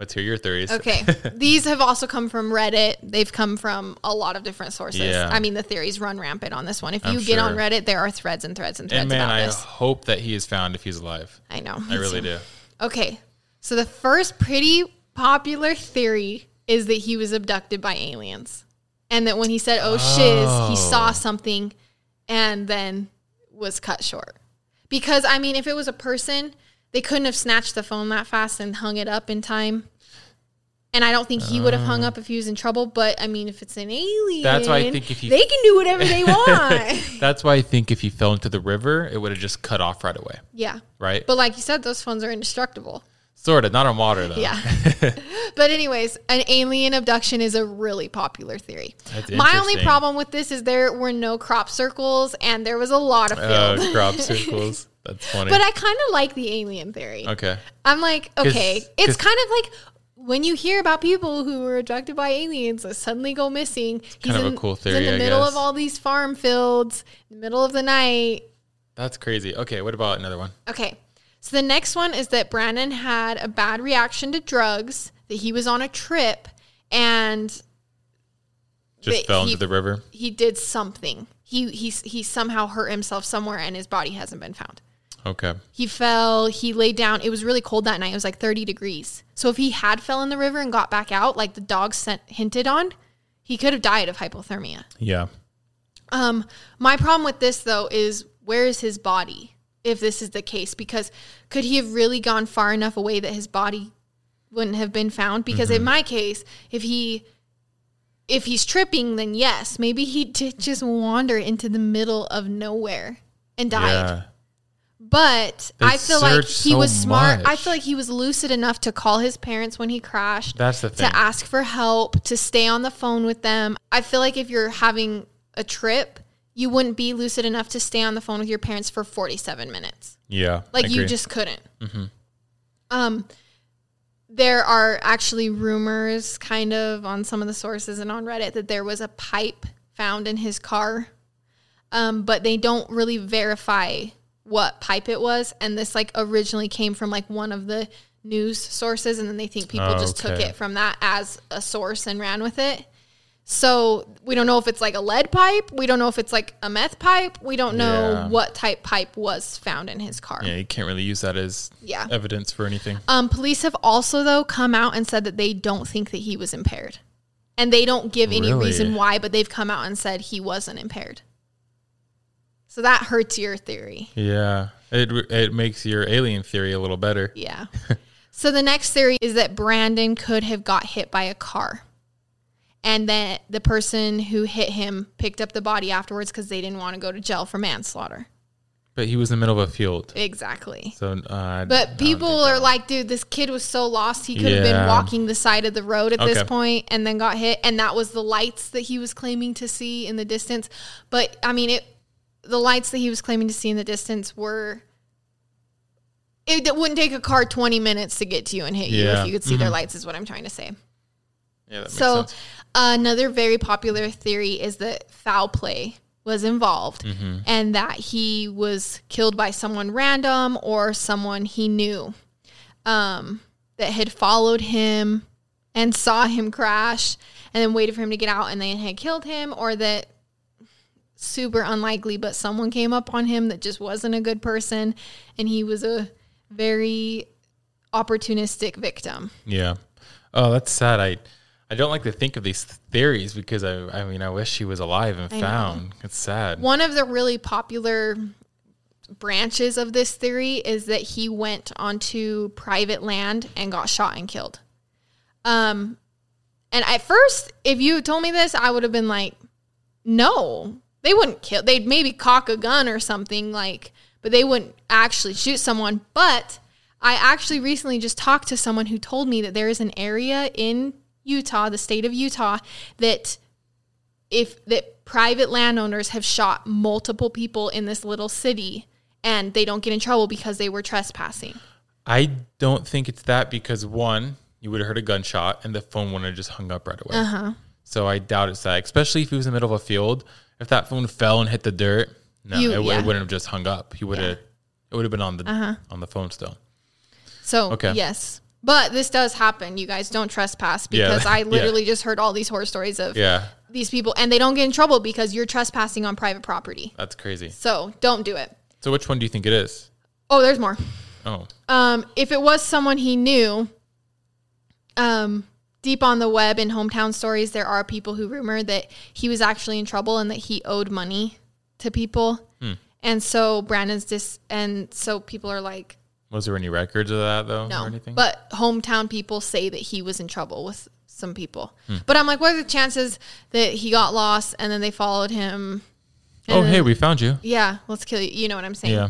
let's hear your theories. Okay. These have also come from Reddit. They've come from a lot of different sources. Yeah. I mean, the theories run rampant on this one. If I'm you get on sure. Reddit, there are threads and threads and threads and man, about I this. hope that he is found if he's alive. I know. I really do. Okay. So the first pretty popular theory is that he was abducted by aliens. And that when he said, oh, shiz, he saw something and then was cut short. Because, I mean, if it was a person, they couldn't have snatched the phone that fast and hung it up in time. And I don't think he would have hung uh. up if he was in trouble. But I mean, if it's an alien, That's why I think if he- they can do whatever they want. That's why I think if he fell into the river, it would have just cut off right away, yeah. right? But like you said, those phones are indestructible. Sort of, not on water though. Yeah. but anyways, an alien abduction is a really popular theory. That's My only problem with this is there were no crop circles and there was a lot of Uh, crop circles. That's funny. but I kind of like the alien theory. okay. I'm like, okay, 'Cause- it's 'cause- kind of like when you hear about people who were abducted by aliens that suddenly go missing. He's kind of a in, cool he's theory, in the I middle guess. of all these farm fields, in the middle of the night. That's crazy. Okay, what about another one? Okay. So the next one is that Brandon had a bad reaction to drugs, that he was on a trip and Just fell he- into the river. he did something. He he he somehow hurt himself somewhere and his body hasn't been found. Okay. He fell, he laid down. It was really cold that night. It was like 30 degrees. So if he had fell in the river and got back out like the dog sent hinted on, he could have died of hypothermia. Yeah. Um, my problem with this though is where is his body if this is the case? Because could he have really gone far enough away that his body wouldn't have been found? Because in mm-hmm. my case, if he if he's tripping, then yes, maybe he did just wander into the middle of nowhere and died. Yeah. But They I feel like he so was smart. I feel like he was lucid enough to call his parents when he crashed That's the thing. to ask for help, to stay on the phone with them. I feel like if you're having a trip, you wouldn't be lucid enough to stay on the phone with your parents for 47 minutes. yeah. Like I you agree. just couldn't. Um, there are actually rumors, kind of, on some of the sources and on Reddit that there was a pipe found in his car, um, but they don't really verify what pipe it was. And this like originally came from like one of the news sources, and then they think people Oh, just took it from that as a source and ran with it. So we don't know if it's like a lead pipe. We don't know if it's like a meth pipe. We don't know Yeah. what type pipe was found in his car. Yeah, you can't really use that as Yeah. evidence for anything. Um, police have also though come out and said that they don't think that he was impaired, and they don't give any Really? reason why, but they've come out and said he wasn't impaired. So that hurts your theory. Yeah. It it makes your alien theory a little better. Yeah. so the next theory is that Brandon could have got hit by a car. And that the person who hit him picked up the body afterwards because they didn't want to go to jail for manslaughter. But he was in the middle of a field. Exactly. So uh, But people are like, dude, this kid was so lost. He could have been walking the side of the road at this point and then got hit. And that was the lights that he was claiming to see in the distance. But I mean, it the lights that he was claiming to see in the distance were. It, it wouldn't take a car 20 minutes to get to you and hit you if you could see their lights, is what I'm trying to say. Yeah, that makes So, sense. Another very popular theory is that foul play was involved Mm-hmm. and that he was killed by someone random or someone he knew um, that had followed him and saw him crash and then waited for him to get out and then had killed him, or that super unlikely, but someone came up on him that just wasn't a good person and he was a very opportunistic victim. Yeah. Oh, that's sad. I I don't like to think of these theories because I I mean I wish he was alive and know. found. It's sad. One of the really popular branches of this theory is that he went onto private land and got shot and killed. Um, and at first, if you told me this, I would have been like, no, they wouldn't kill. They'd maybe cock a gun or something like, but they wouldn't actually shoot someone. But I actually recently just talked to someone who told me that there is an area in Utah, the state of Utah, that if that private landowners have shot multiple people in this little city and they don't get in trouble because they were trespassing. I don't think it's that because one, you would have heard a gunshot and the phone wouldn't have just hung up right away. Uh-huh. So I doubt it's that. Especially if he was in the middle of a field. If that phone fell and hit the dirt, no, You- it, yeah. it wouldn't have just hung up. He would have. It would have been on the Uh-huh. on the phone still. So Okay. yes. But this does happen. You guys don't trespass Yeah, because I yeah. literally just heard all these horror stories of Yeah, these people and they don't get in trouble because you're trespassing on private property. that's crazy. So don't do it. So which one do you think it is? Oh, there's more. Oh, Um, if it was someone he knew, um, deep on the web in hometown stories, there are people who rumor that he was actually in trouble and that he owed money to people. And so Brandon's dis, and so people are like, Was there any records of that though, or No, anything? but hometown people say that he was in trouble with some people. But I'm like, what are the chances that he got lost and then they followed him? oh, and hey, we found you. yeah, let's kill you. You know what I'm saying? Yeah.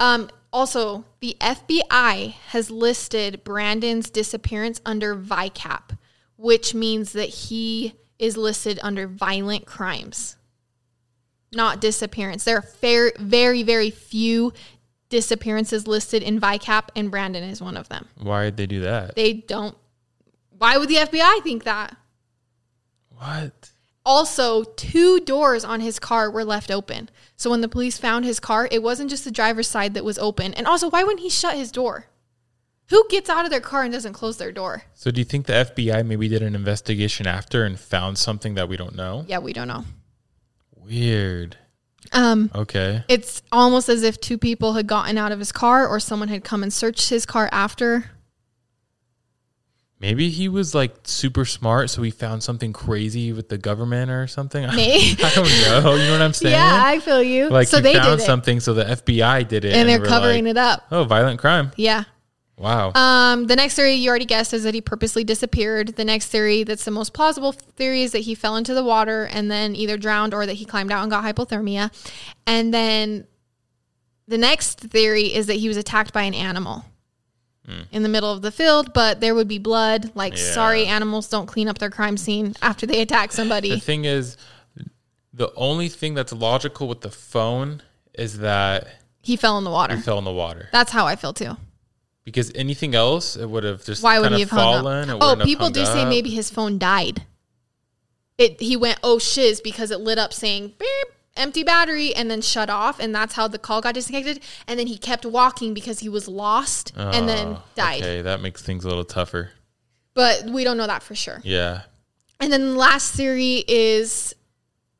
Um, also, the FBI has listed Brandon's disappearance under VICAP, which means that he is listed under violent crimes, not disappearance. There are fair, very, very few disappearances listed in VICAP, and Brandon is one of them. Why did they do that? They don't. Why would the FBI think that? what? Also, two doors on his car were left open. So when the police found his car, it wasn't just the driver's side that was open. And also, why wouldn't he shut his door? Who gets out of their car and doesn't close their door? So do you think the FBI maybe did an investigation after and found something that we don't know? Yeah, we don't know. Weird. Um, Okay. it's almost as if two people had gotten out of his car or someone had come and searched his car after. Maybe he was like super smart, so he found something crazy with the government or something. Maybe. I don't know. You know what I'm saying? Yeah, I feel you. like so he they found did it, something, so the FBI did it, and they're we're covering like, it up. Oh, violent crime! Yeah. Wow. Um, the next theory you already guessed is that he purposely disappeared. The next theory that's the most plausible theory is that he fell into the water and then either drowned or that he climbed out and got hypothermia. And then the next theory is that he was attacked by an animal in the middle of the field, but there would be blood. Like, Yeah. sorry, animals don't clean up their crime scene after they attack somebody. the thing is, the only thing that's logical with the phone is that he fell in the water. he fell in the water. That's how I feel too. Because anything else, it would have just Why would kind he of have hung fallen. up? Oh, people hung do say up. maybe his phone died. It he went oh shiz because it lit up saying beep empty battery and then shut off and that's how the call got disconnected and then he kept walking because he was lost and then Oh, died. Okay, that makes things a little tougher. But we don't know that for sure. Yeah. And then the last theory is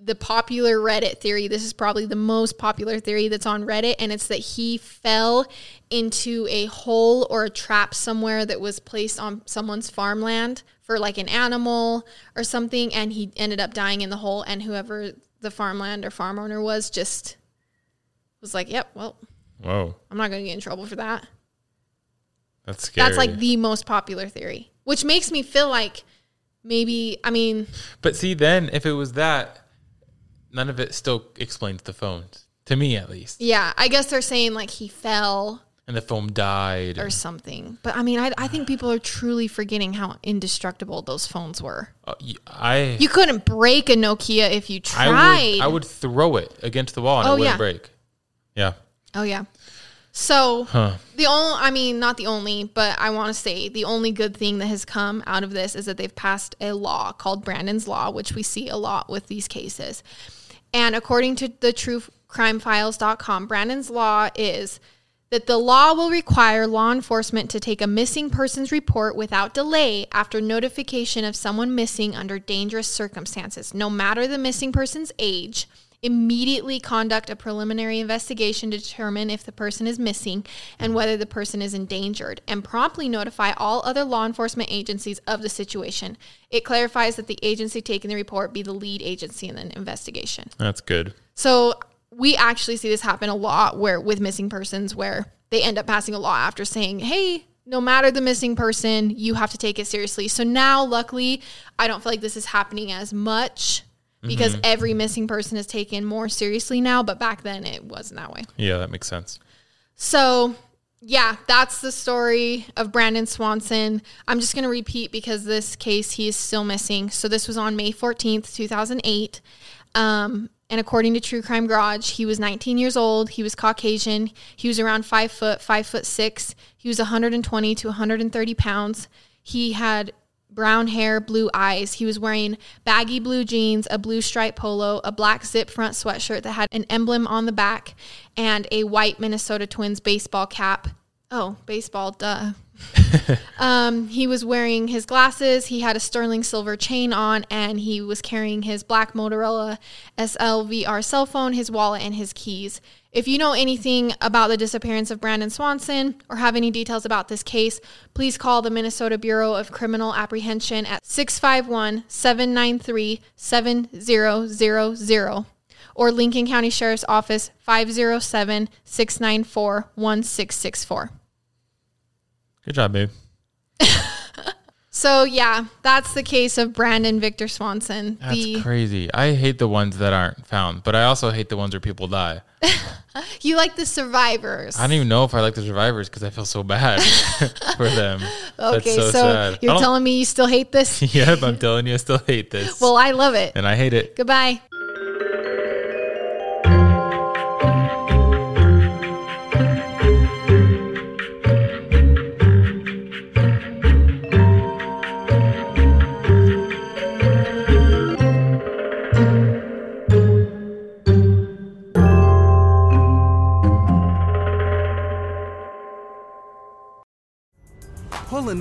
the popular Reddit theory. This is probably the most popular theory that's on Reddit, and it's that he fell into a hole or a trap somewhere that was placed on someone's farmland for like an animal or something, and he ended up dying in the hole. And whoever the farmland or farm owner was just was like, "Yep, well, Whoa, I'm not going to get in trouble for that." that's scary. That's like the most popular theory, which makes me feel like maybe. I mean, But see, then if it was that, none of it still explains the phones to me, at least. yeah, I guess they're saying like he fell And the phone died. or something. But I mean, I, I think people are truly forgetting how indestructible those phones were. Uh, I You couldn't break a Nokia if you I tried. would I would throw it against the wall and Oh, it wouldn't yeah. break. Yeah. Oh yeah. So Huh. the only, I mean, not the only, but I want to say the only good thing that has come out of this is that they've passed a law called Brandon's Law, which we see a lot with these cases. And according to the truecrimefiles.com, Brandon's Law is that the law will require law enforcement to take a missing persons report without delay after notification of someone missing under dangerous circumstances, no matter the missing person's age. Immediately conduct a preliminary investigation to determine if the person is missing and whether the person is endangered, and promptly notify all other law enforcement agencies of the situation. It clarifies that the agency taking the report be the lead agency in the investigation. That's good. So we actually see this happen a lot where with missing persons where they end up passing a law after saying, "Hey, no matter the missing person, you have to take it seriously." So now luckily, I don't feel like this is happening as much because every missing person is taken more seriously now, but back then it wasn't that way. Yeah, that makes sense. So, yeah, that's the story of Brandon Swanson. I'm just going to repeat because this case he is still missing. So, this was on May 14th, 2008. Um, and according to True Crime Garage, he was 19 years old. He was Caucasian. He was around five foot, five foot six. He was 120 to 130 pounds. He had brown hair, blue eyes. He was wearing baggy blue jeans, a blue striped polo, a black zip front sweatshirt that had an emblem on the back, and a white Minnesota Twins baseball cap. Oh, baseball, duh. um, he was wearing his glasses. He had a sterling silver chain on, and he was carrying his black Motorola SLVR cell phone, his wallet, and his keys. If you know anything about the disappearance of Brandon Swanson or have any details about this case, please call the Minnesota Bureau of Criminal Apprehension at 651 793 7000 or Lincoln County Sheriff's Office 507 694 1664. Good job, babe. So yeah, that's the case of Brandon Victor Swanson. That's the crazy. I hate the ones that aren't found, but I also hate the ones where people die. you like the survivors. I don't even know if I like the survivors because I feel so bad for them. okay, so, so. You're telling me you still hate this? yep, I'm telling you, I still hate this. well, I love it. and I hate it. Goodbye.